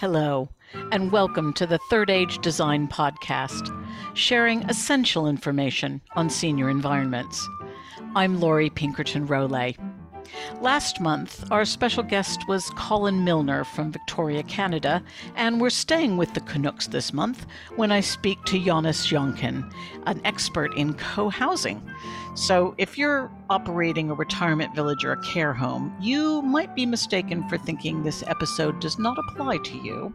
Hello, and welcome to the Third Age Design Podcast, sharing essential information on senior environments. I'm Laurie Pinkerton Rolay. Last month, our special guest was Colin Milner from Victoria, Canada, and we're staying with the Canucks this month when I speak to Jonas Jonkin, an expert in co housing. So, if you're operating a retirement village or a care home, you might be mistaken for thinking this episode does not apply to you.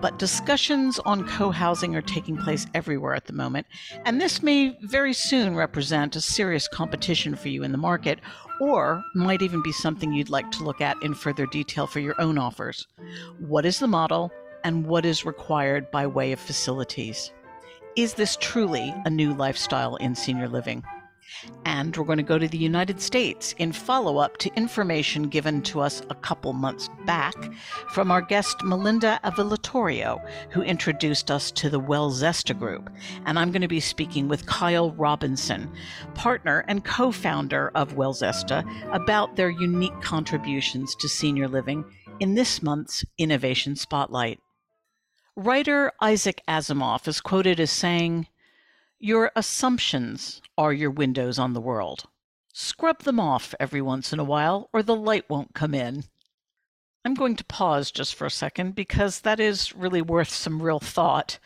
But discussions on co housing are taking place everywhere at the moment, and this may very soon represent a serious competition for you in the market, or might even be something you'd like to look at in further detail for your own offers. What is the model, and what is required by way of facilities? Is this truly a new lifestyle in senior living? And we're going to go to the United States in follow up to information given to us a couple months back from our guest Melinda Avilatorio, who introduced us to the Wellzesta Group. And I'm going to be speaking with Kyle Robinson, partner and co founder of Wellzesta, about their unique contributions to senior living in this month's Innovation Spotlight. Writer Isaac Asimov is quoted as saying, your assumptions are your windows on the world. Scrub them off every once in a while, or the light won't come in. I'm going to pause just for a second because that is really worth some real thought.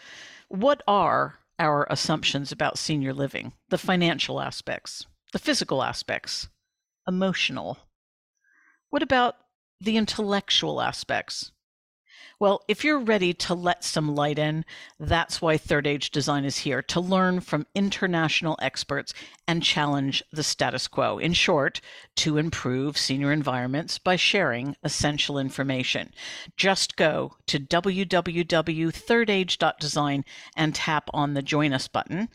What are our assumptions about senior living? The financial aspects, the physical aspects, emotional. What about the intellectual aspects? Well, if you're ready to let some light in, that's why Third Age Design is here to learn from international experts and challenge the status quo. In short, to improve senior environments by sharing essential information. Just go to www.thirdage.design and tap on the Join Us button.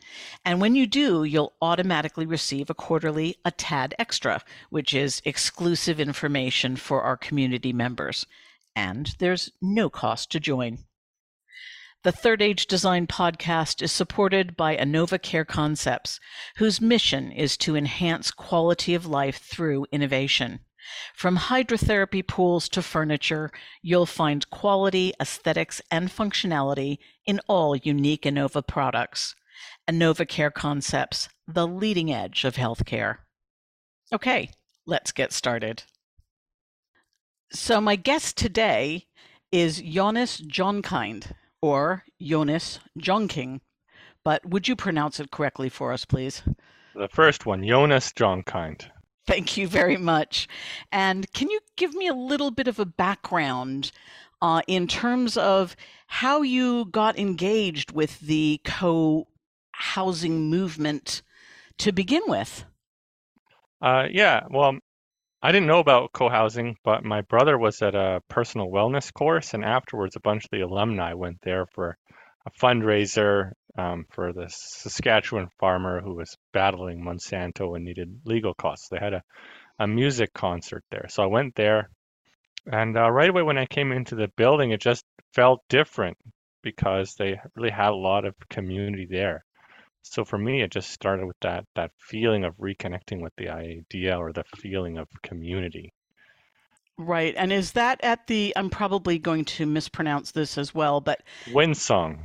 And when you do, you'll automatically receive a quarterly A Tad Extra, which is exclusive information for our community members and there's no cost to join. The Third Age Design podcast is supported by Inova Care Concepts, whose mission is to enhance quality of life through innovation. From hydrotherapy pools to furniture, you'll find quality, aesthetics, and functionality in all unique Inova products. Inova Care Concepts, the leading edge of healthcare. Okay, let's get started. So my guest today is Jonas Jonkind or Jonas Jonking. But would you pronounce it correctly for us, please? The first one, Jonas Jonkind. Thank you very much. And can you give me a little bit of a background uh, in terms of how you got engaged with the co housing movement to begin with? Uh, yeah, well, I didn't know about co-housing, but my brother was at a personal wellness course, and afterwards, a bunch of the alumni went there for a fundraiser um, for the Saskatchewan farmer who was battling Monsanto and needed legal costs. They had a, a music concert there, so I went there, and uh, right away when I came into the building, it just felt different because they really had a lot of community there. So for me, it just started with that that feeling of reconnecting with the idea or the feeling of community. Right. And is that at the I'm probably going to mispronounce this as well, but Windsong.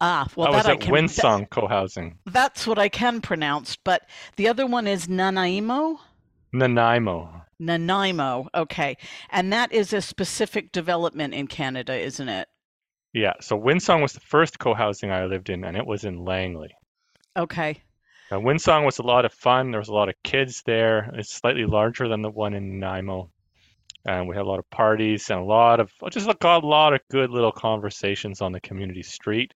Ah, well, was that at I can. Windsong co-housing. That's what I can pronounce, but the other one is Nanaimo. Nanaimo. Nanaimo. Okay, and that is a specific development in Canada, isn't it? Yeah. So Windsong was the first co-housing I lived in, and it was in Langley. Okay. Uh, Windsong was a lot of fun. There was a lot of kids there. It's slightly larger than the one in Nanaimo. And we had a lot of parties and a lot of just a lot of good little conversations on the community street.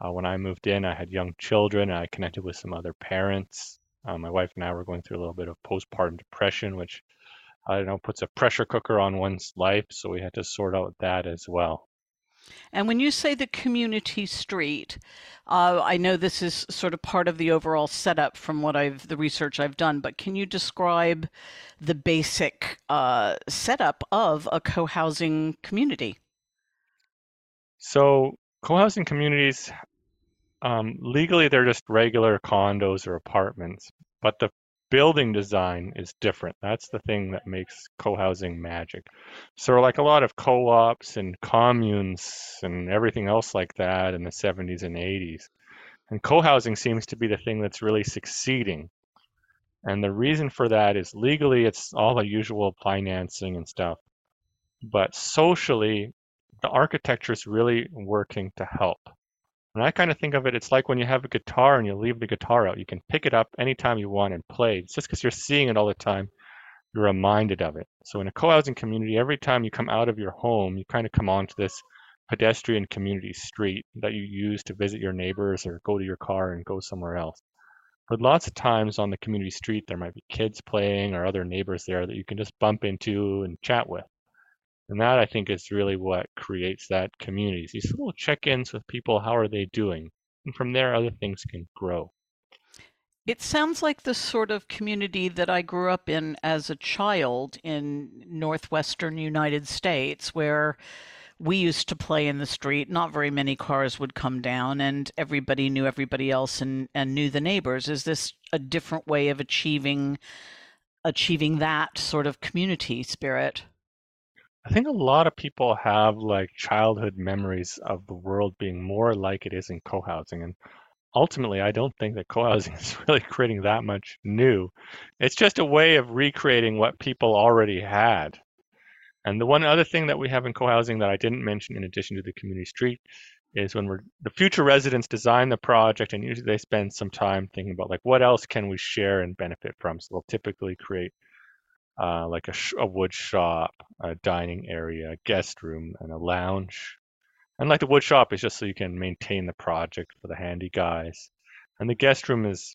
Uh, when I moved in, I had young children and I connected with some other parents. Uh, my wife and I were going through a little bit of postpartum depression, which I don't know puts a pressure cooker on one's life. So we had to sort out that as well. And when you say the community street, uh, I know this is sort of part of the overall setup from what I've the research I've done, but can you describe the basic uh, setup of a co-housing community? So co-housing communities, um, legally they're just regular condos or apartments, but the building design is different. That's the thing that makes co-housing magic. So like a lot of co-ops and communes and everything else like that in the 70s and 80s. And co-housing seems to be the thing that's really succeeding. And the reason for that is legally it's all the usual financing and stuff. But socially, the architecture is really working to help. And I kind of think of it, it's like when you have a guitar and you leave the guitar out. You can pick it up anytime you want and play. It's just because you're seeing it all the time, you're reminded of it. So in a co-housing community, every time you come out of your home, you kind of come onto this pedestrian community street that you use to visit your neighbors or go to your car and go somewhere else. But lots of times on the community street, there might be kids playing or other neighbors there that you can just bump into and chat with. And that I think is really what creates that community. These little check-ins with people, how are they doing? And from there, other things can grow. It sounds like the sort of community that I grew up in as a child in northwestern United States, where we used to play in the street. Not very many cars would come down, and everybody knew everybody else and, and knew the neighbors. Is this a different way of achieving achieving that sort of community spirit? I think a lot of people have like childhood memories of the world being more like it is in co-housing. And ultimately, I don't think that co-housing is really creating that much new. It's just a way of recreating what people already had. And the one other thing that we have in co-housing that I didn't mention in addition to the community street is when we're the future residents design the project and usually they spend some time thinking about like what else can we share and benefit from. So they'll typically create uh, like a, sh- a wood shop, a dining area, a guest room, and a lounge. And like the wood shop is just so you can maintain the project for the handy guys. And the guest room is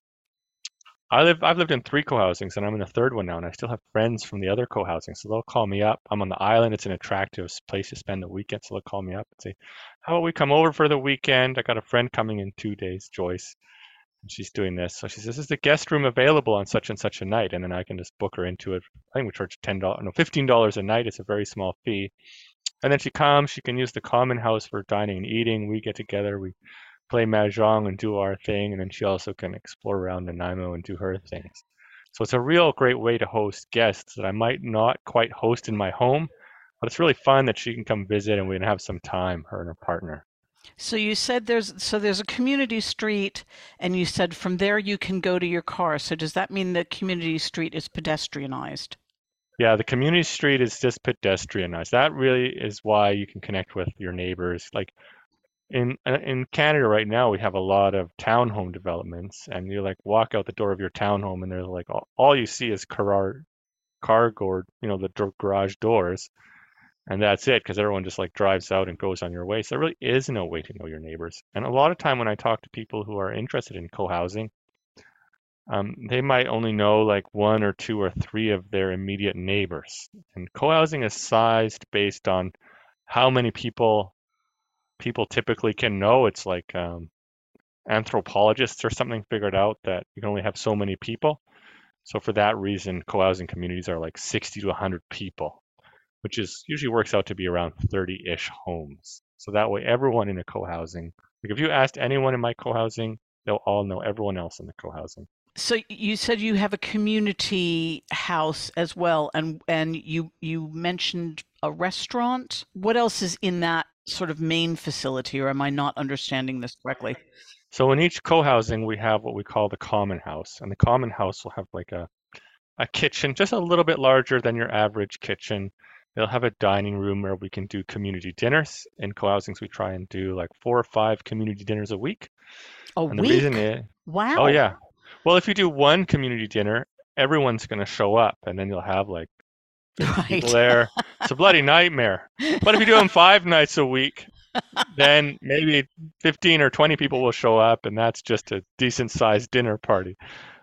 I live I've lived in three co-housings and I'm in the third one now and I still have friends from the other co-housing. So they'll call me up. I'm on the island. It's an attractive place to spend the weekend. So they'll call me up and say, How about we come over for the weekend? I got a friend coming in two days, Joyce she's doing this. So she says, "Is the guest room available on such and such a night?" And then I can just book her into it. I think we charge ten dollars, no, fifteen dollars a night. It's a very small fee. And then she comes. She can use the common house for dining and eating. We get together. We play mahjong and do our thing. And then she also can explore around Nanaimo and do her things. So it's a real great way to host guests that I might not quite host in my home, but it's really fun that she can come visit and we can have some time, her and her partner. So you said there's so there's a community street, and you said from there you can go to your car. So does that mean the community street is pedestrianized? Yeah, the community street is just pedestrianized. That really is why you can connect with your neighbors. Like in uh, in Canada right now, we have a lot of townhome developments, and you like walk out the door of your townhome, and there's like all, all you see is car car door, you know, the garage doors and that's it because everyone just like drives out and goes on your way. So there really is no way to know your neighbors. And a lot of time when I talk to people who are interested in co-housing, um, they might only know like one or two or three of their immediate neighbors. And co-housing is sized based on how many people people typically can know. It's like um, anthropologists or something figured out that you can only have so many people. So for that reason, co-housing communities are like 60 to 100 people which is usually works out to be around 30-ish homes. So that way everyone in a co-housing, like if you asked anyone in my co-housing, they'll all know everyone else in the co-housing. So you said you have a community house as well, and and you you mentioned a restaurant. What else is in that sort of main facility, or am I not understanding this correctly? So in each co-housing, we have what we call the common house, and the common house will have like a a kitchen just a little bit larger than your average kitchen They'll have a dining room where we can do community dinners. In co-housings, we try and do like four or five community dinners a week. A and week? Wow. Oh yeah. Well, if you do one community dinner, everyone's going to show up, and then you'll have like right. people there. It's a bloody nightmare. But if you do them five nights a week, then maybe 15 or 20 people will show up, and that's just a decent sized dinner party.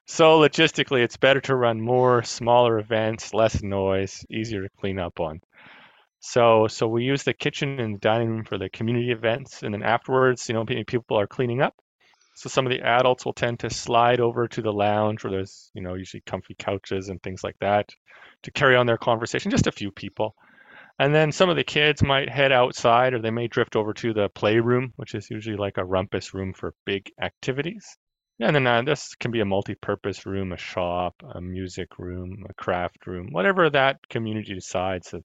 So logistically, it's better to run more smaller events, less noise, easier to clean up on. So so we use the kitchen and the dining room for the community events, and then afterwards, you know, people are cleaning up. So some of the adults will tend to slide over to the lounge where there's, you know, usually comfy couches and things like that to carry on their conversation, just a few people. And then some of the kids might head outside or they may drift over to the playroom, which is usually like a rumpus room for big activities. Yeah, and then uh, this can be a multi-purpose room, a shop, a music room, a craft room, whatever that community decides that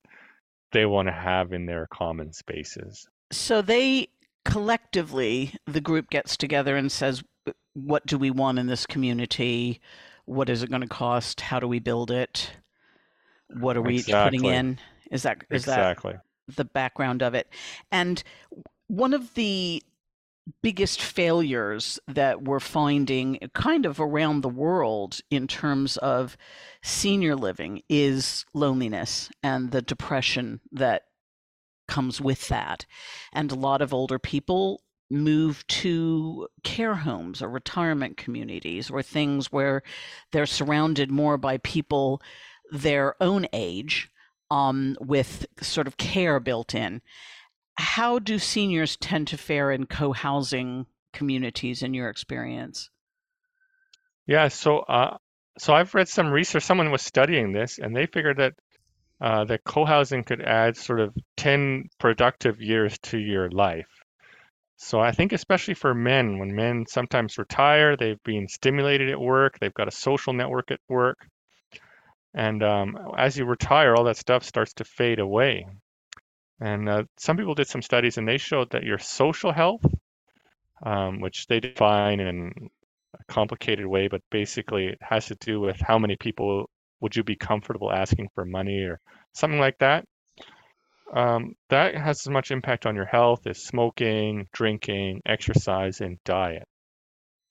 they want to have in their common spaces. So they collectively, the group gets together and says, what do we want in this community? What is it going to cost? How do we build it? What are we Exactly. putting in? Is that is that Exactly. the background of it? And one of the biggest failures that we're finding kind of around the world in terms of senior living is loneliness and the depression that comes with that. And a lot of older people move to care homes or retirement communities or things where they're surrounded more by people their own age um, with sort of care built in. How do seniors tend to fare in co housing communities in your experience? Yeah, so uh, so I've read some research. Someone was studying this, and they figured that uh, that co-housing could add sort of 10 productive years to your life. So I think especially for men, when men sometimes retire, they've been stimulated at work, they've got a social network at work, and um, as you retire, all that stuff starts to fade away. And uh, some people did some studies, and they showed that your social health, um, which they define in a complicated way, but basically it has to do with how many people would you be comfortable asking for money or something like that. Um, that has as much impact on your health as smoking, drinking, exercise, and diet.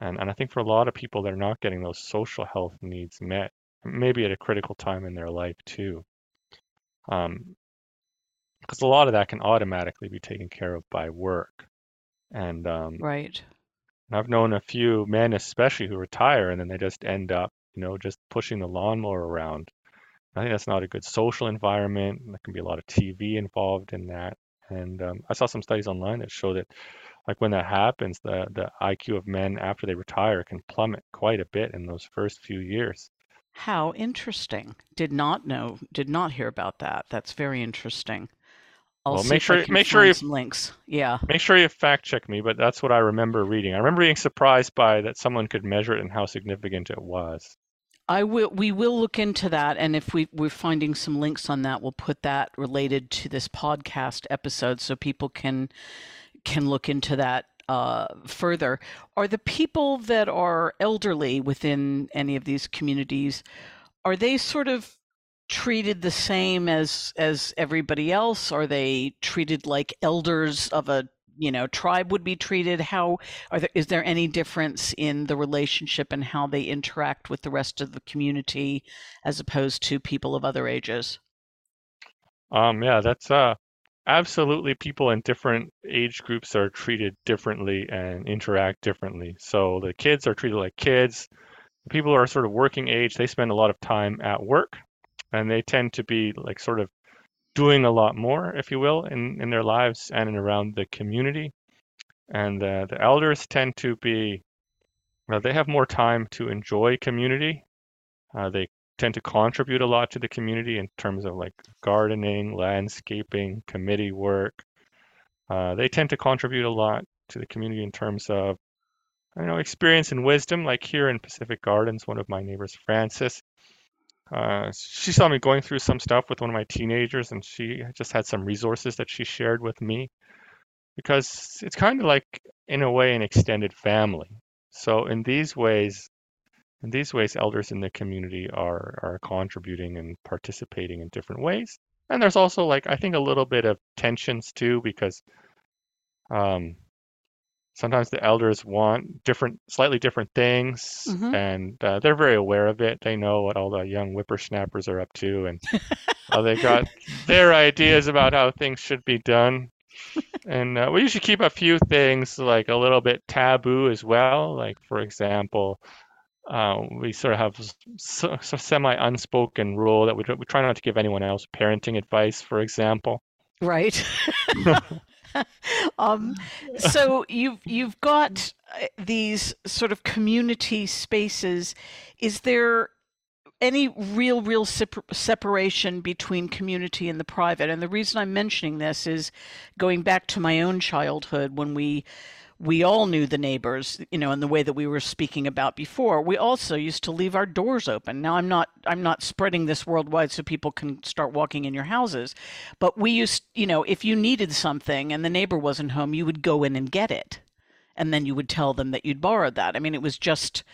And, and I think for a lot of people, they're not getting those social health needs met, maybe at a critical time in their life too. Um, because a lot of that can automatically be taken care of by work. And um, Right. I've known a few men, especially, who retire and then they just end up, you know, just pushing the lawnmower around. I think that's not a good social environment. There can be a lot of TV involved in that. And um, I saw some studies online that show that, like when that happens, the the IQ of men after they retire can plummet quite a bit in those first few years. How interesting. Did not know, did not hear about that. That's very interesting. I'll Well, make sure make sure you some links. Yeah. make sure you fact check me, but that's what I remember reading. I remember being surprised by that someone could measure it and how significant it was. I will. We will look into that, and if we we're finding some links on that, we'll put that related to this podcast episode, so people can can look into that uh, further. Are the people that are elderly within any of these communities are they sort of treated the same as as everybody else? Are they treated like elders of a you know tribe would be treated? How are there is there any difference in the relationship and how they interact with the rest of the community as opposed to people of other ages? Um, yeah, that's uh absolutely people in different age groups are treated differently and interact differently. So the kids are treated like kids. People who are sort of working age, they spend a lot of time at work and they tend to be like sort of doing a lot more, if you will, in, in their lives and in around the community. And uh, the elders tend to be, well, they have more time to enjoy community. Uh, they tend to contribute a lot to the community in terms of like gardening, landscaping, committee work. Uh, they tend to contribute a lot to the community in terms of, you know, experience and wisdom. Like here in Pacific Gardens, one of my neighbors, Frances, uh, she saw me going through some stuff with one of my teenagers, and she just had some resources that she shared with me because it's kind of like, in a way, an extended family. So in these ways, in these ways, elders in the community are are contributing and participating in different ways. And there's also like I think a little bit of tensions too because um, sometimes the elders want different, slightly different things, hmm and uh, they're very aware of it. They know what all the young whippersnappers are up to, and uh, they got their ideas about how things should be done. And uh, we usually keep a few things like a little bit taboo as well. Like for example, uh, we sort of have s- s- semi-unspoken rule that we, we try not to give anyone else parenting advice, for example. Right. um, so you've you've got uh, these sort of community spaces. Is there any real real separ- separation between community and the private? And the reason I'm mentioning this is going back to my own childhood when we we all knew the neighbors, you know, in the way that we were speaking about before. We also used to leave our doors open. Now I'm not I'm not spreading this worldwide so people can start walking in your houses, but we used, you know, if you needed something and the neighbor wasn't home, you would go in and get it. And then you would tell them that you'd borrowed that. I mean, it was just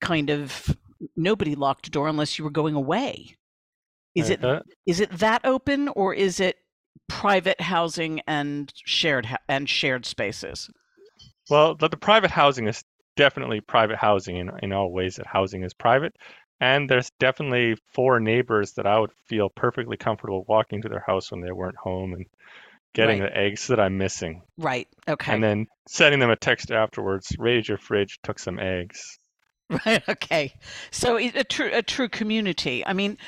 kind of nobody locked a door unless you were going away. Is it Uh, is it that open or is it private housing and shared ha- and shared spaces? Well, the, the private housing is definitely private housing in, in all ways that housing is private. And there's definitely four neighbors that I would feel perfectly comfortable walking to their house when they weren't home and getting Right. the eggs that I'm missing. Right. Okay. And then sending them a text afterwards, raided your fridge, took some eggs. Right. Okay. So a true a true community. I mean,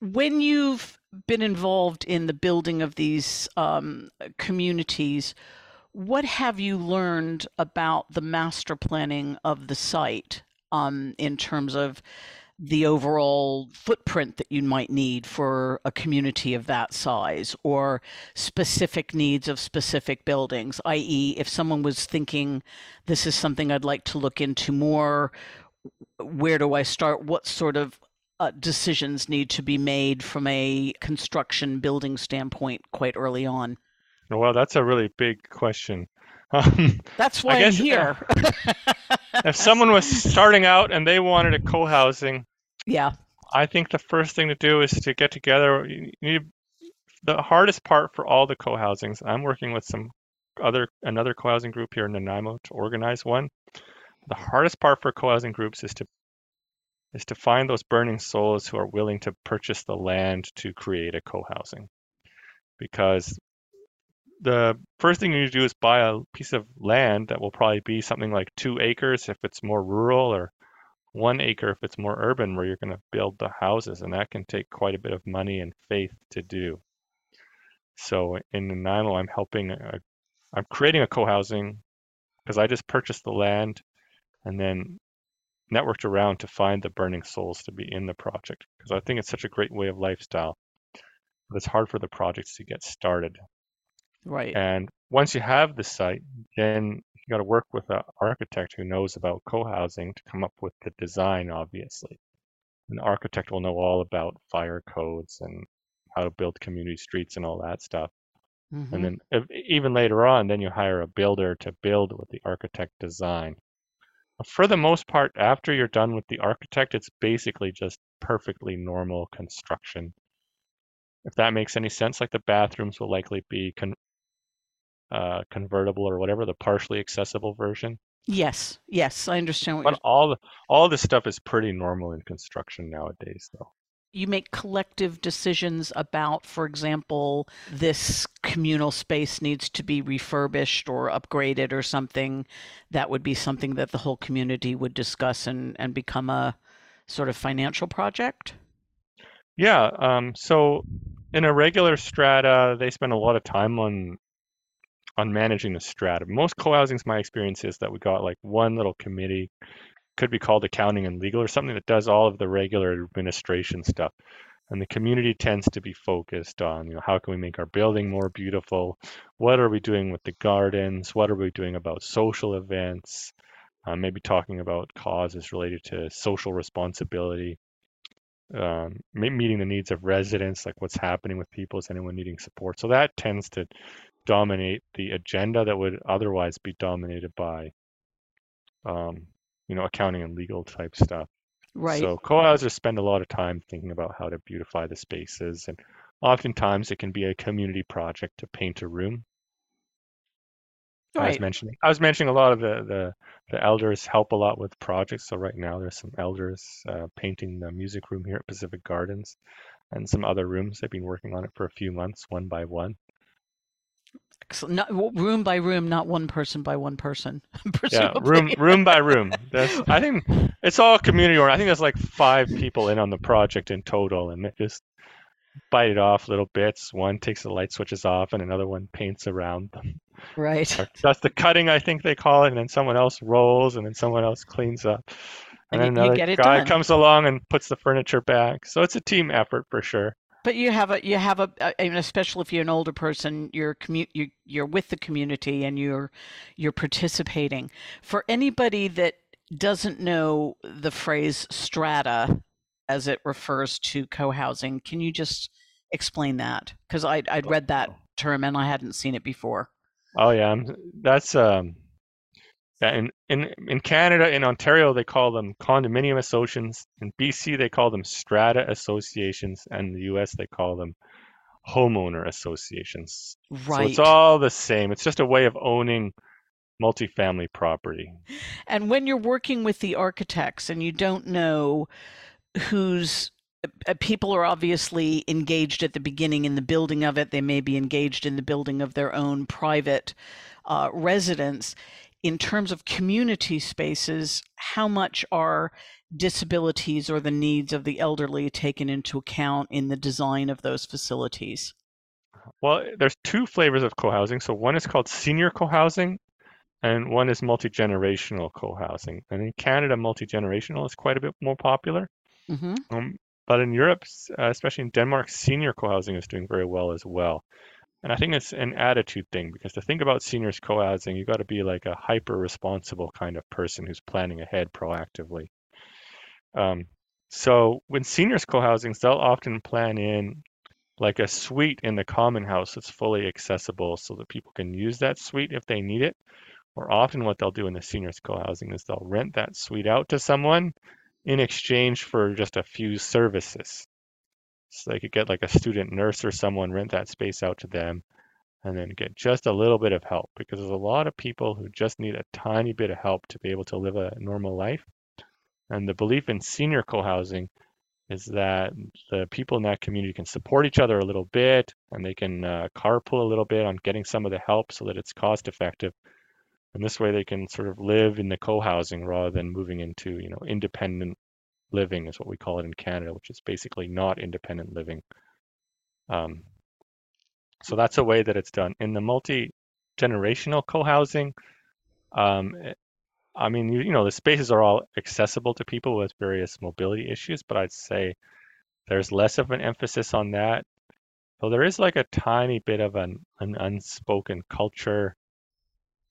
when you've been involved in the building of these um, communities, what have you learned about the master planning of the site um, in terms of the overall footprint that you might need for a community of that size or specific needs of specific buildings, i.e., if someone was thinking this is something I'd like to look into more, where do I start? What sort of uh, decisions need to be made from a construction building standpoint quite early on? Well, that's a really big question. Um, That's why I'm uh, here. if someone was starting out and they wanted a co-housing, yeah. I think the first thing to do is to get together. You you need the hardest part for all the co-housings. I'm working with some other another co-housing group here in Nanaimo to organize one. The hardest part for co-housing groups is to is to find those burning souls who are willing to purchase the land to create a co-housing. Because the first thing you need to do is buy a piece of land that will probably be something like two acres if it's more rural or one acre if it's more urban where you're going to build the houses and that can take quite a bit of money and faith to do. So in nanaimo oh i'm helping i'm creating a co-housing because i just purchased the land and then networked around to find the burning souls to be in the project because i think it's such a great way of lifestyle but it's hard for the projects to get started Right. and once you have the site, then you got to work with an architect who knows about co-housing to come up with the design, obviously. An architect will know all about fire codes and how to build community streets and all that stuff. Mhm. And then if, even later on, then you hire a builder to build what the architect design. For the most part, after you're done with the architect, it's basically just perfectly normal construction. If that makes any sense, like the bathrooms will likely be con- uh, convertible or whatever, the partially accessible version. Yes. Yes. I understand what But you're all the, all this stuff is pretty normal in construction nowadays, though. you make collective decisions about, for example, this communal space needs to be refurbished or upgraded or something, that would be something that the whole community would discuss and, and become a sort of financial project? Yeah. Um, so in a regular strata, they spend a lot of time on on managing the strata. Most co-housings, my experience is that we got like one little committee, could be called accounting and legal or something that does all of the regular administration stuff. And the community tends to be focused on, you know, how can we make our building more beautiful? What are we doing with the gardens? What are we doing about social events? Uh, maybe talking about causes related to social responsibility um, meeting the needs of residents, like what's happening with people, is anyone needing support? So that tends to dominate the agenda that would otherwise be dominated by, um, you know, accounting and legal type stuff. Right. So co-housers spend a lot of time thinking about how to beautify the spaces, and oftentimes it can be a community project to paint a room. Right. I was mentioning, I was mentioning a lot of the, the the elders help a lot with projects. So right now there's some elders uh, painting the music room here at Pacific Gardens, and some other rooms. They've been working on it for a few months, one by one. Excellent. Not, room by room, not one person by one person, Yeah, room room by room. There's, I think it's all community or I think there's like five people in on the project in total, and they just bite it off little bits. One takes the light switches off, and another one paints around them. Right. That's the cutting, I think they call it, and then someone else rolls, and then someone else cleans up, and And then another get it guy done. comes along and puts the furniture back. So it's a team effort for sure. But you have a you have a I mean, especially if you're an older person, you're commu- you you're with the community and you're you're participating. For anybody that doesn't know the phrase strata as it refers to co-housing, can you just explain that? Because I I'd read that term and I hadn't seen it before. Oh yeah, that's um in, in in Canada, in Ontario, they call them condominium associations. In BC, they call them strata associations, and in the US, they call them homeowner associations. Right. So it's all the same. It's just a way of owning multifamily property. And when you're working with the architects and you don't know who's uh, people are obviously engaged at the beginning in the building of it. They may be engaged in the building of their own private uh, residence in terms of community spaces, how much are disabilities or the needs of the elderly taken into account in the design of those facilities? Well, there's two flavors of co-housing. So one is called senior co-housing, and one is multi-generational co-housing. And in Canada, multi-generational is quite a bit more popular. Mm-hmm. Um, but in Europe, uh, especially in Denmark, senior co-housing is doing very well as well. And I think it's an attitude thing because to think about seniors co-housing, you've got to be like a hyper responsible kind of person who's planning ahead proactively. Um, so when seniors co-housings, they'll often plan in like a suite in the common house that's fully accessible so that people can use that suite if they need it. Or often what they'll do in the seniors co-housing is they'll rent that suite out to someone in exchange for just a few services. So they could get like a student nurse or someone, rent that space out to them, and then get just a little bit of help because there's a lot of people who just need a tiny bit of help to be able to live a normal life. And the belief in senior co-housing is that the people in that community can support each other a little bit and they can uh, carpool a little bit on getting some of the help so that it's cost effective. And this way they can sort of live in the co-housing rather than moving into, you know, independent living is what we call it in Canada, which is basically not independent living. Um, so that's a way that it's done. In the multi-generational co-housing, um, eh, I mean, you, you know, the spaces are all accessible to people with various mobility issues, but I'd say there's less of an emphasis on that. So there is like a tiny bit of an, an unspoken culture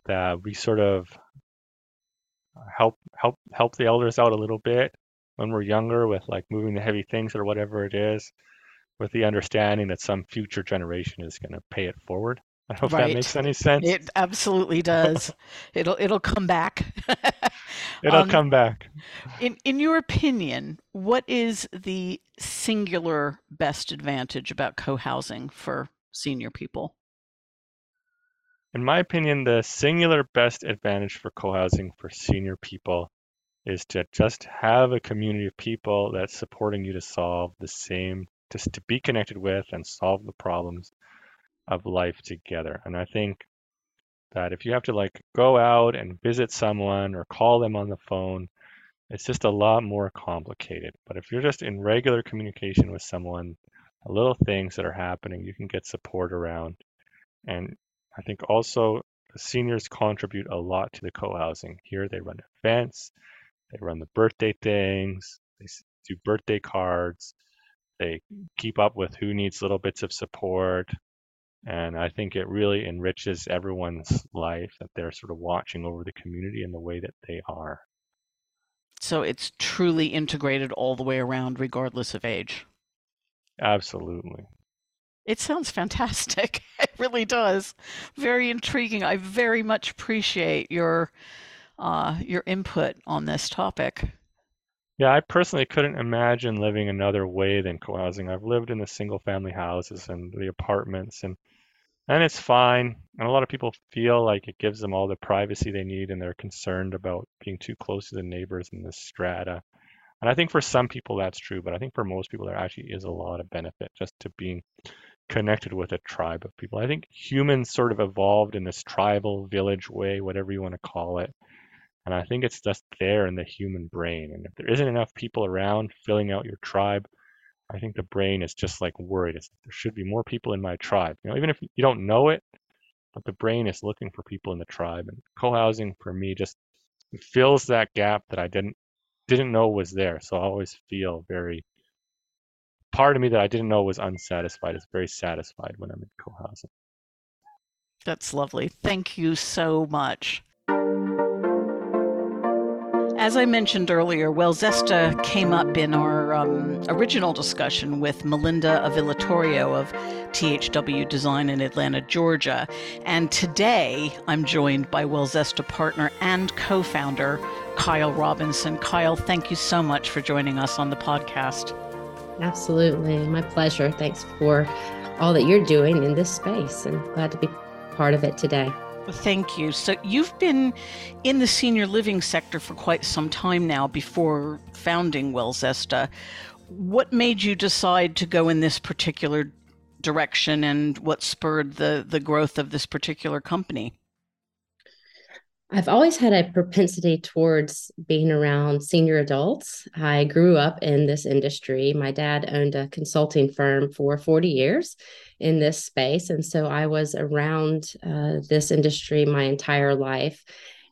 that we sort of help help help the elders out a little bit when we're younger with like moving the heavy things or whatever it is, with the understanding that some future generation is going to pay it forward. I hope right. that makes any sense. It absolutely does. it'll it'll come back. it'll um, come back. In in your opinion, what is the singular best advantage about co-housing for senior people? In my opinion, the singular best advantage for co-housing for senior people is to just have a community of people that's supporting you to solve the same, just to be connected with and solve the problems of life together. And I think that if you have to like go out and visit someone or call them on the phone, it's just a lot more complicated. But if you're just in regular communication with someone, little things that are happening, you can get support around. And I think also seniors contribute a lot to the co-housing. Here they run events, they run the birthday things. They do birthday cards. They keep up with who needs little bits of support. And I think it really enriches everyone's life that they're sort of watching over the community in the way that they are. So it's truly integrated all the way around, regardless of age. Absolutely. It sounds fantastic. It really does. Very intriguing. I very much appreciate your uh, your input on this topic. Yeah, I personally couldn't imagine living another way than co-housing. I've lived in the single-family houses and the apartments, and and it's fine. And a lot of people feel like it gives them all the privacy they need, and they're concerned about being too close to the neighbors in the strata. And I think for some people that's true, but I think for most people there actually is a lot of benefit just to being connected with a tribe of people. I think humans sort of evolved in this tribal village way, whatever you want to call it. And I think it's just there in the human brain. And if there isn't enough people around filling out your tribe, I think the brain is just like worried. It's, there should be more people in my tribe. You know, even if you don't know it, but the brain is looking for people in the tribe. And co-housing for me just fills that gap that I didn't didn't know was there. So I always feel very part of me that I didn't know was unsatisfied is very satisfied when I'm in co-housing. That's lovely. Thank you so much. As I mentioned earlier, Wellzesta came up in our um, original discussion with Melinda Avilatorio of THW Design in Atlanta, Georgia. And today I'm joined by Wellzesta partner and co founder, Kyle Robinson. Kyle, thank you so much for joining us on the podcast. Absolutely. My pleasure. Thanks for all that you're doing in this space and glad to be part of it today. Thank you. So, you've been in the senior living sector for quite some time now before founding Wellzesta. What made you decide to go in this particular direction and what spurred the, the growth of this particular company? I've always had a propensity towards being around senior adults. I grew up in this industry. My dad owned a consulting firm for 40 years in this space. And so I was around uh, this industry my entire life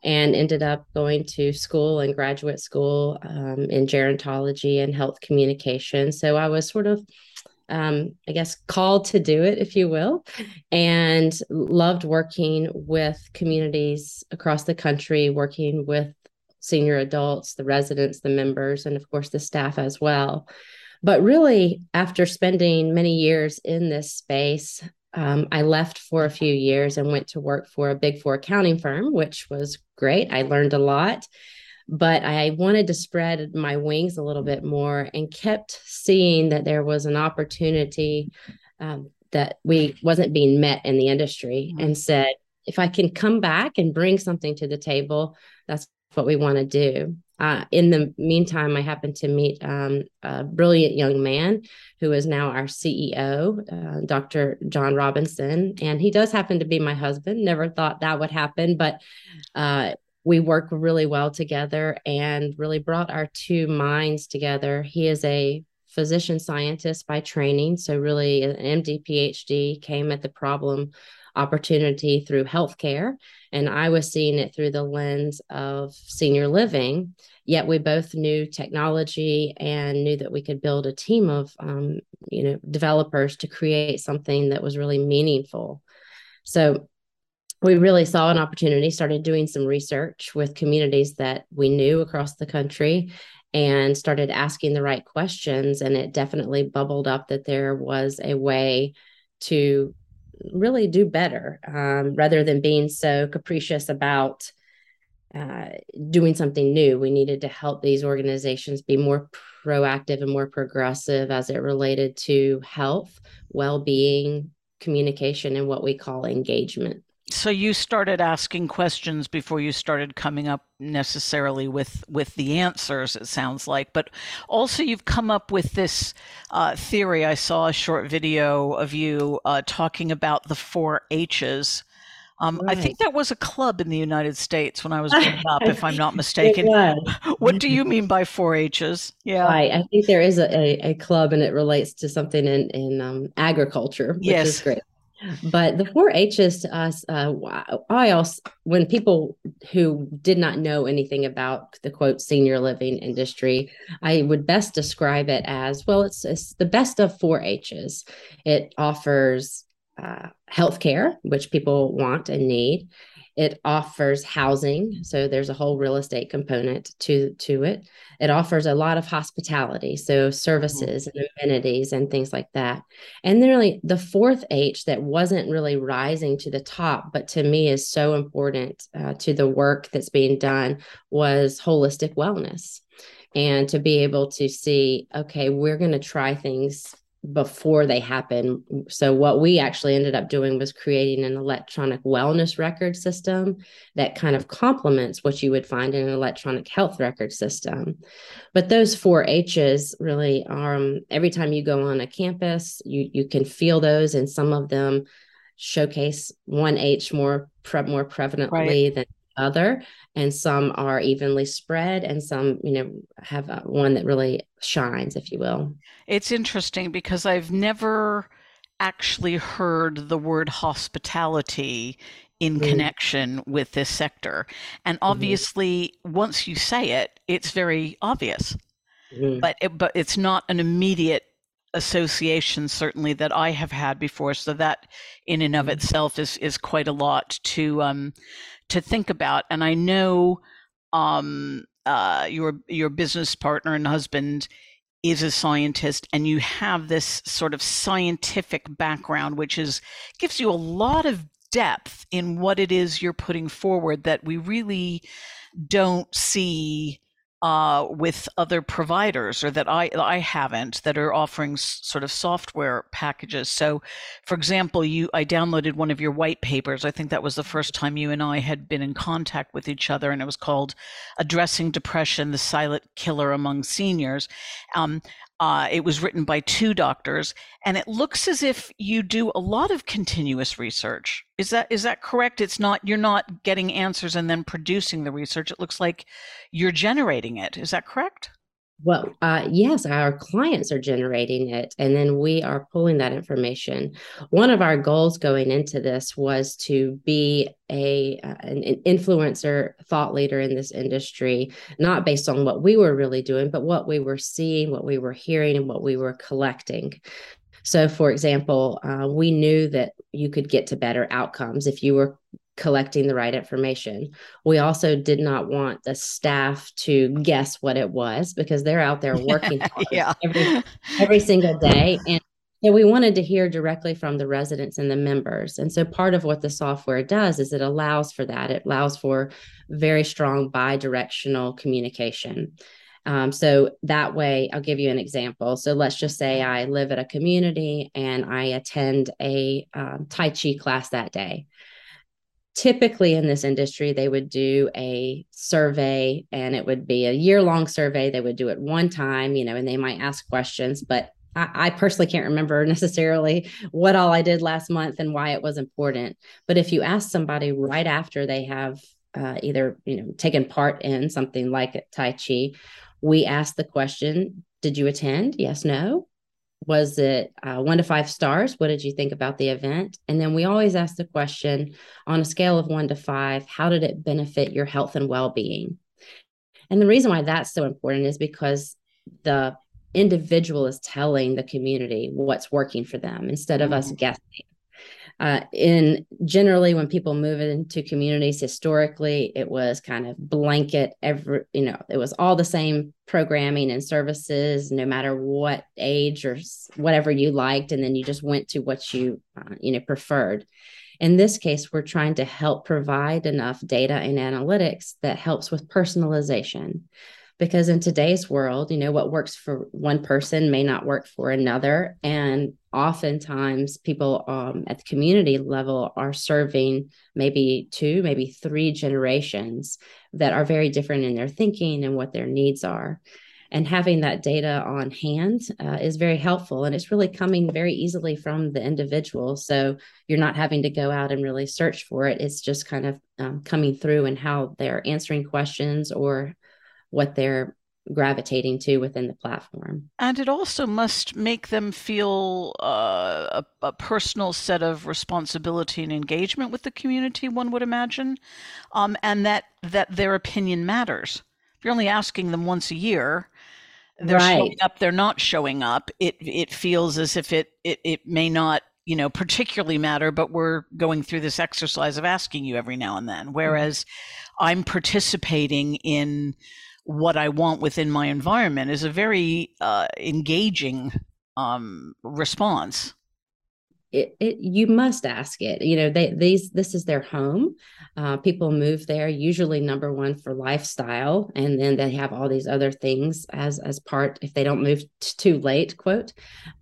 and ended up going to school and graduate school um, in gerontology and health communication. So I was sort of um, I guess, called to do it, if you will, and loved working with communities across the country, working with senior adults, the residents, the members, and of course the staff as well. But really, after spending many years in this space, um, I left for a few years and went to work for a big four accounting firm, which was great. I learned a lot but I wanted to spread my wings a little bit more and kept seeing that there was an opportunity um, that we wasn't being met in the industry mm-hmm. and said, if I can come back and bring something to the table, that's what we want to do. Uh, in the meantime, I happened to meet um, a brilliant young man who is now our CEO, uh, Dr. John Robinson, and he does happen to be my husband. Never thought that would happen, but uh, we work really well together and really brought our two minds together. He is a physician scientist by training, so really an MD PhD came at the problem opportunity through healthcare and I was seeing it through the lens of senior living. Yet we both knew technology and knew that we could build a team of um, you know developers to create something that was really meaningful. So we really saw an opportunity, started doing some research with communities that we knew across the country and started asking the right questions. And it definitely bubbled up that there was a way to really do better um, rather than being so capricious about uh, doing something new. We needed to help these organizations be more proactive and more progressive as it related to health, well being, communication, and what we call engagement so you started asking questions before you started coming up necessarily with with the answers it sounds like but also you've come up with this uh, theory i saw a short video of you uh, talking about the four h's um, right. I think that was a club in the United States when I was growing up, if I'm not mistaken. what do you mean by four H's? Yeah, right. I think there is a, a, a club, and it relates to something in in um, agriculture, which yes. is great. But the four H's to us, uh, I also, when people who did not know anything about the quote senior living industry, I would best describe it as well, it's, it's the best of four H's. It offers uh, healthcare, which people want and need. It offers housing, so there's a whole real estate component to to it. It offers a lot of hospitality, so services and amenities and things like that. And then really the fourth H that wasn't really rising to the top, but to me is so important uh, to the work that's being done was holistic wellness and to be able to see okay we're going to try things before they happen. So, what we actually ended up doing was creating an electronic wellness record system that kind of complements what you would find in an electronic health record system. But those four H's really are um, every time you go on a campus, you, you can feel those, and some of them showcase one H more pre- more prevalently right. than other and some are evenly spread and some you know have a, one that really shines if you will it's interesting because i've never actually heard the word hospitality in mm. connection with this sector and mm-hmm. obviously mm-hmm. once you say it it's very obvious mm-hmm. but it, but it's not an immediate associations certainly that I have had before. So that in and of mm-hmm. itself is is quite a lot to um, to think about. And I know um, uh, your your business partner and husband is a scientist and you have this sort of scientific background which is gives you a lot of depth in what it is you're putting forward that we really don't see uh, with other providers or that I I haven't that are offering s- sort of software packages. So, for example, you I downloaded one of your white papers. I think that was the first time you and I had been in contact with each other, and it was called "Addressing Depression: The Silent Killer Among Seniors." Um, uh, it was written by two doctors, and it looks as if you do a lot of continuous research. Is that is that correct? It's not you're not getting answers and then producing the research. It looks like you're generating it. Is that correct? Well, uh, yes, our clients are generating it, and then we are pulling that information. One of our goals going into this was to be a uh, an, an influencer thought leader in this industry, not based on what we were really doing, but what we were seeing, what we were hearing, and what we were collecting. So, for example, uh, we knew that you could get to better outcomes if you were collecting the right information. We also did not want the staff to guess what it was because they're out there working yeah. every, every single day. And so we wanted to hear directly from the residents and the members. And so part of what the software does is it allows for that. It allows for very strong bi-directional communication. Um, so that way, I'll give you an example. So let's just say I live at a community and I attend a um, Tai Chi class that day typically in this industry they would do a survey and it would be a year long survey. They would do it one time you know and they might ask questions but I, personally can't remember necessarily what all i did last month and why it was important. But if you ask somebody right after they have uh, either you know taken part in something like tai chi we ask the question did you attend? Yes no was it uh, one to five stars? What did you think about the event? And then we always ask the question on a scale of one to five, how did it benefit your health and well being? And the reason why that's so important is because the individual is telling the community what's working for them instead of mm-hmm. us guessing uh, in generally when people move into communities historically it was kind of blanket every you know it was all the same programming and services no matter what age or whatever you liked and then you just went to what you uh, you know preferred. In this case we're trying to help provide enough data and analytics that helps with personalization because in today's world you know what works for one person may not work for another. And oftentimes people um, at the community level are serving maybe two maybe three generations that are very different in their thinking and what their needs are. And having that data on hand uh, is very helpful and it's really coming very easily from the individual. So you're not having to go out and really search for it. It's just kind of um, coming through and how they're answering questions or what they're gravitating to within the platform. And it also must make them feel uh, a, a, personal set of responsibility and engagement with the community. One would imagine, um, and that that their opinion matters. If you're only asking them once a year, they're right. showing up. They're not showing up. It it feels as if it it it may not you know particularly matter but we're going through this exercise of asking you every now and then mm-hmm. whereas mm-hmm. i'm participating in what I want within my environment is a very uh, engaging um, response. It, it, you must ask it. You know, they these this is their home. Uh, people move there usually number one for lifestyle, and then they have all these other things as as part if they don't move t- too late. Quote,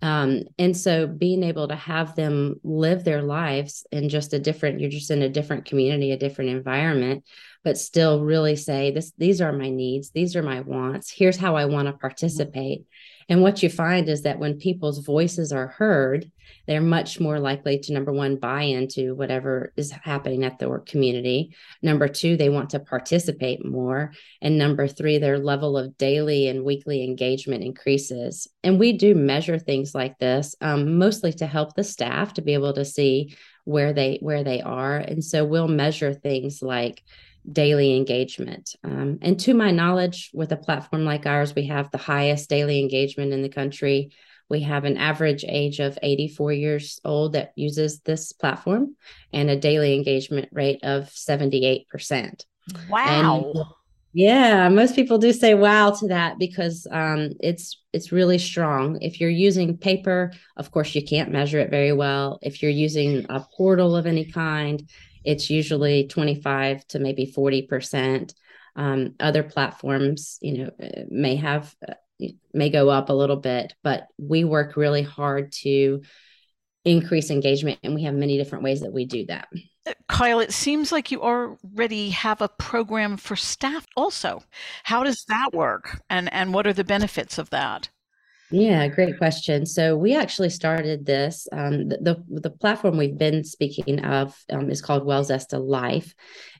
um, and so being able to have them live their lives in just a different, you're just in a different community, a different environment but still really say this these are my needs these are my wants here's how i want to participate. And what you find is that when people's voices are heard they're much more likely to number one buy into whatever is happening at their community. Number two they want to participate more. And number three their level of daily and weekly engagement increases. And we do measure things like this um, mostly to help the staff to be able to see where they where they are. And so we'll measure things like daily engagement. Um, and to my knowledge, with a platform like ours, we have the highest daily engagement in the country. We have an average age of 84 years old that uses this platform and a daily engagement rate of 78%. Wow. And yeah, most people do say wow to that because um, it's it's really strong. If you're using paper, of course you can't measure it very well. If you're using a portal of any kind, it's usually 25 to maybe 40 percent. Um, other platforms, you know, uh, may have uh, may go up a little bit, but we work really hard to increase engagement, and we have many different ways that we do that. Kyle, it seems like you already have a program for staff also. How does that work? And and what are the benefits of that? Yeah, great question. So we actually started this. Um, the, the, the platform we've been speaking of um, is called WellZesta Life,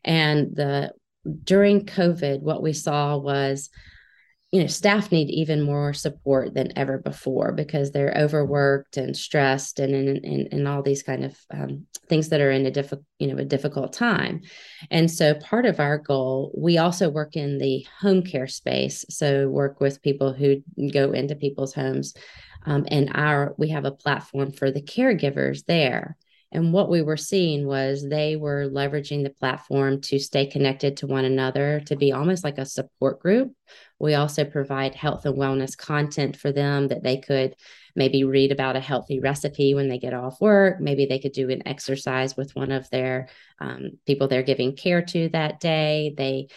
and the during COVID, what we saw was you know staff need even more support than ever before because they're overworked and stressed and and, and, all these kind of um, things that are in a difficult you know a difficult time. And so part of our goal we also work in the home care space. So work with people who go into people's homes um, and our we have a platform for the caregivers there and what we were seeing was they were leveraging the platform to stay connected to one another, to be almost like a support group. We also provide health and wellness content for them that they could maybe read about a healthy recipe when they get off work. Maybe they could do an exercise with one of their um, people they're giving care to that day. They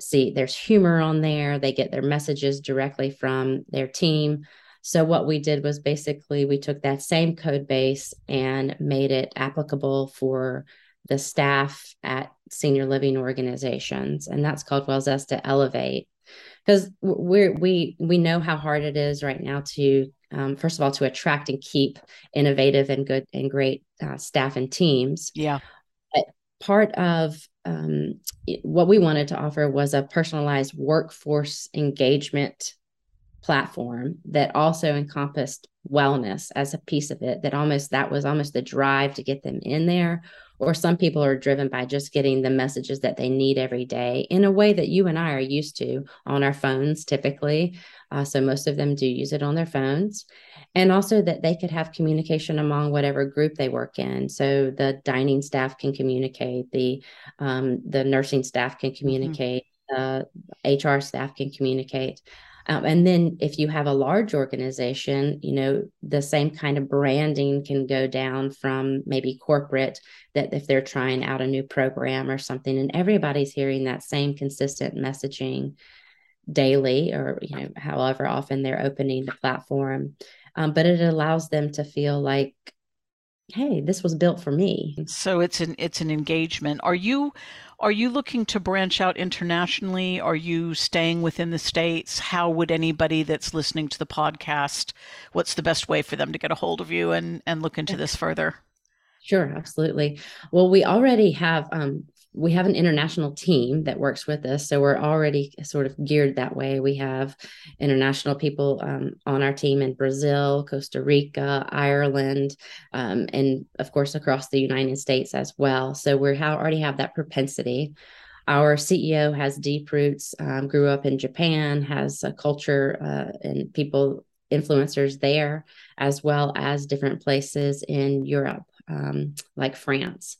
see there's humor on there, they get their messages directly from their team. So what we did was basically we took that same code base and made it applicable for the staff at senior living organizations, and that's called WellZesta Elevate. Because we we we know how hard it is right now to um, first of all to attract and keep innovative and good and great uh, staff and teams. Yeah. But part of um, what we wanted to offer was a personalized workforce engagement platform that also encompassed wellness as a piece of it that almost that was almost the drive to get them in there or some people are driven by just getting the messages that they need every day in a way that you and I are used to on our phones typically uh, so most of them do use it on their phones and also that they could have communication among whatever group they work in so the dining staff can communicate the um, the nursing staff can mm-hmm. communicate mm-hmm. uh, hr staff can communicate um, and then if you have a large organization, you know, the same kind of branding can go down from maybe corporate that if they're trying out a new program or something, and everybody's hearing that same consistent messaging daily or, you know, however often they're opening the platform. Um, but it allows them to feel like hey this was built for me so it's an it's an engagement are you are you looking to branch out internationally? Are you staying within the States? How would anybody that's listening to the podcast, what's the best way for them to get a hold of you and, and look into this further? Sure, absolutely. Well, we already have um, we have an international team that works with us so we're already sort of geared that way. We have international people um, on our team in brazil costa rica ireland um, and of course across the united states as well. So we already have that propensity. Our ceo has deep roots um, grew up in japan has a culture uh, and people influencers there as well as different places in europe um, like france.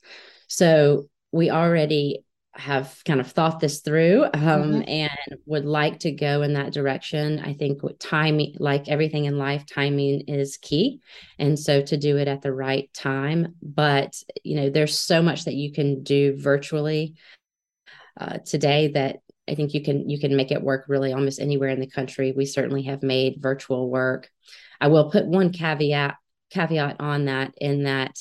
So we already have kind of thought this through um, mm-hmm. and would like to go in that direction. I think timing, like everything in life, timing is key. And so to do it at the right time. But, you know, there's so much that you can do virtually uh, today that I think you can you can make it work really almost anywhere in the country. We certainly have made virtual work. I will put one caveat caveat on that in that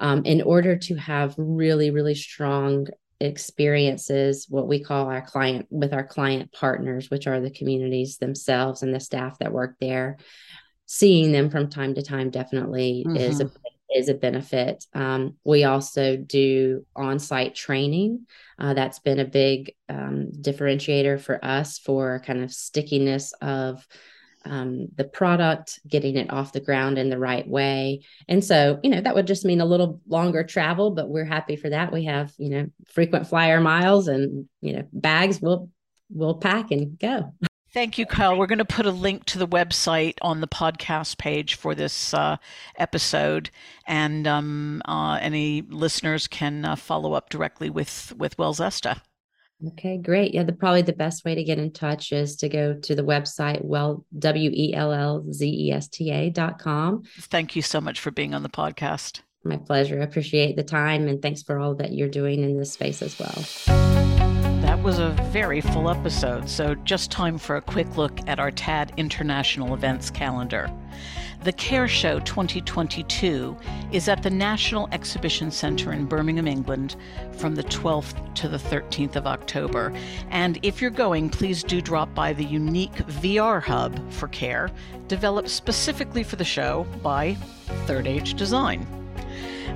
um, in order to have really, really strong experiences, what we call our client with our client partners, which are the communities themselves and the staff that work there. Seeing them from time to time definitely mm-hmm. is a mm-hmm. is a benefit. Um, we also do on-site training. Uh, that's been a big um, differentiator for us for kind of stickiness of um, the product, getting it off the ground in the right way. And so, you know, that would just mean a little longer travel, but we're happy for that. We have, you know, frequent flyer miles and, you know, bags we'll we'll pack and go. Thank you, Kyle. We're going to put a link to the website on the podcast page for this uh, episode, and um, uh, any listeners can uh, follow up directly with with WellZesta. Okay, great. Yeah, the probably the best way to get in touch is to go to the website well w e l l z e s t a dot com. Thank you so much for being on the podcast. My pleasure. I appreciate the time and thanks for all that you're doing in this space as well. That was a very full episode, so just time for a quick look at our TAD International Events calendar. The CARE Show 2022 is at the National Exhibition Center in Birmingham, England from the 12th to the 13th of October. And if you're going, please do drop by the unique VR hub for CARE, developed specifically for the show by Third Age Design.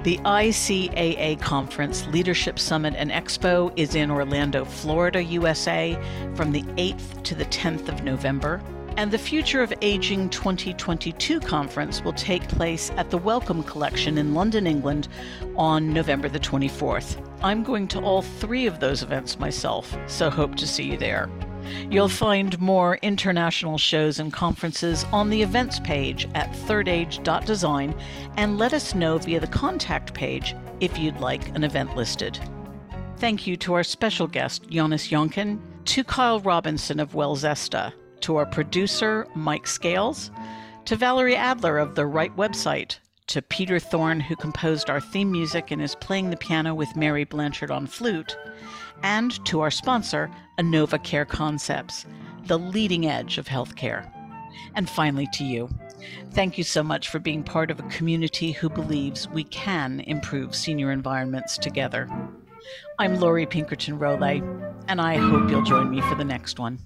The ICAA Conference Leadership Summit and Expo is in Orlando, Florida, USA from the 8th to the 10th of November. And the Future of Aging 2022 conference will take place at the Wellcome Collection in London, England on November the 24th. I'm going to all three of those events myself, so hope to see you there. You'll find more international shows and conferences on the events page at thirdage.design and let us know via the contact page if you'd like an event listed. Thank you to our special guest, Jonas Jonken, to Kyle Robinson of WellZesta, to our producer, Mike Scales, to Valerie Adler of the Right website, to Peter Thorne, who composed our theme music and is playing the piano with Mary Blanchard on flute, and to our sponsor, Anova Care Concepts, the leading edge of healthcare. And finally, to you. Thank you so much for being part of a community who believes we can improve senior environments together. I'm Lori Pinkerton Rolay, and I hope you'll join me for the next one.